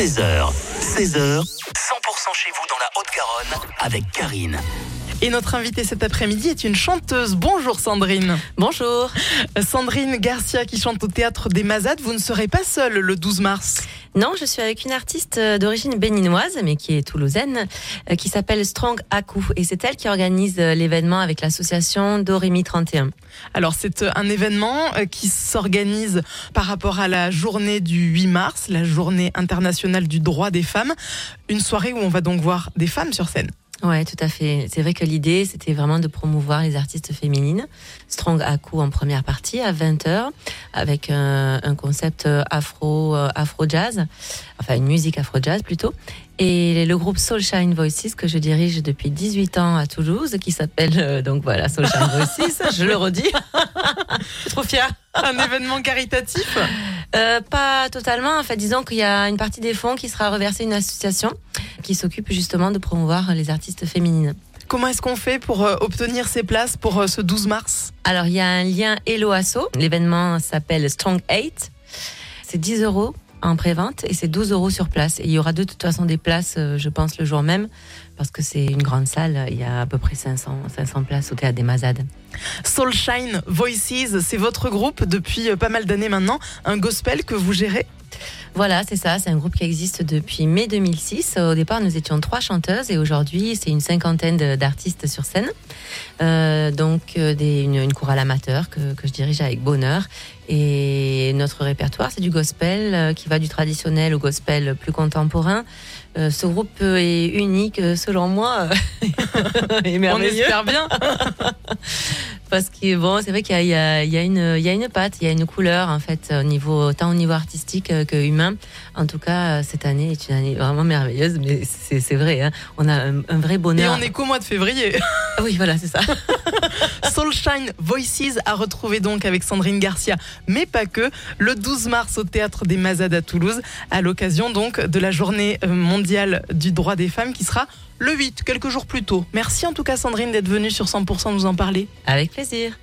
13h, 16h, 100% chez vous dans la Haute-Garonne avec Karine. Et notre invitée cet après-midi est une chanteuse. Bonjour Sandrine. Bonjour. Sandrine Garcia qui chante au théâtre des Mazades. Vous ne serez pas seule le 12 mars. Non, je suis avec une artiste euh, d'origine béninoise, mais qui est toulousaine, euh, qui s'appelle Strong Aku. Et c'est elle qui organise euh, l'événement avec l'association Dorimi 31. Alors c'est un événement qui s'organise par rapport à la journée du 8 mars, la journée internationale du droit des femmes. Une soirée où on va donc voir des femmes sur scène. Ouais, tout à fait. C'est vrai que l'idée, c'était vraiment de promouvoir les artistes féminines. Strong Aku en première partie à 20h avec un, un concept afro afro jazz, enfin une musique afro jazz plutôt. Et le groupe Soulshine Voices que je dirige depuis 18 ans à Toulouse, qui s'appelle euh, donc voilà Soulshine Voices, je le redis. je suis trop fière. Un événement caritatif euh, Pas totalement. En fait, disons qu'il y a une partie des fonds qui sera reversée à une association qui s'occupe justement de promouvoir les artistes féminines. Comment est-ce qu'on fait pour euh, obtenir ces places pour euh, ce 12 mars? Alors, il y a un lien Hello Asso. L'événement s'appelle Strong 8. C'est 10 euros en pré-vente et c'est 12 euros sur place. Et il y aura de toute façon des places, euh, je pense, le jour même, parce que c'est une grande salle. Il y a à peu près 500, 500 places au théâtre des Mazades. Soulshine Voices, c'est votre groupe depuis pas mal d'années maintenant, un gospel que vous gérez? Voilà, c'est ça. C'est un groupe qui existe depuis mai 2006. Au départ, nous étions trois chanteuses et aujourd'hui, c'est une cinquantaine d'artistes sur scène. Euh, donc, euh, des, une, une chorale amateur que, que, je dirige avec bonheur. Et notre répertoire, c'est du gospel euh, qui va du traditionnel au gospel plus contemporain. Euh, ce groupe est unique, selon moi, et merveilleux. On espère bien. parce que bon, c'est vrai qu'il y, y, y, a une, il y a une patte, il y a une couleur en fait, au niveau tant au niveau artistique que humain. En tout cas, cette année est une année vraiment merveilleuse, mais c'est vrai, hein, on a un, un, vrai bonheur. Et on est qu'au mois de février. oui, voilà, c'est ça. Soulshine Voices à retrouver donc avec Sandrine Garcia, mais pas que, le 12 mars au théâtre des Mazades à Toulouse, à l'occasion donc de la journée mondiale du droit des femmes qui sera le 8, quelques jours plus tôt. Merci en tout cas Sandrine d'être venue sur 100% nous en parler. Avec plaisir.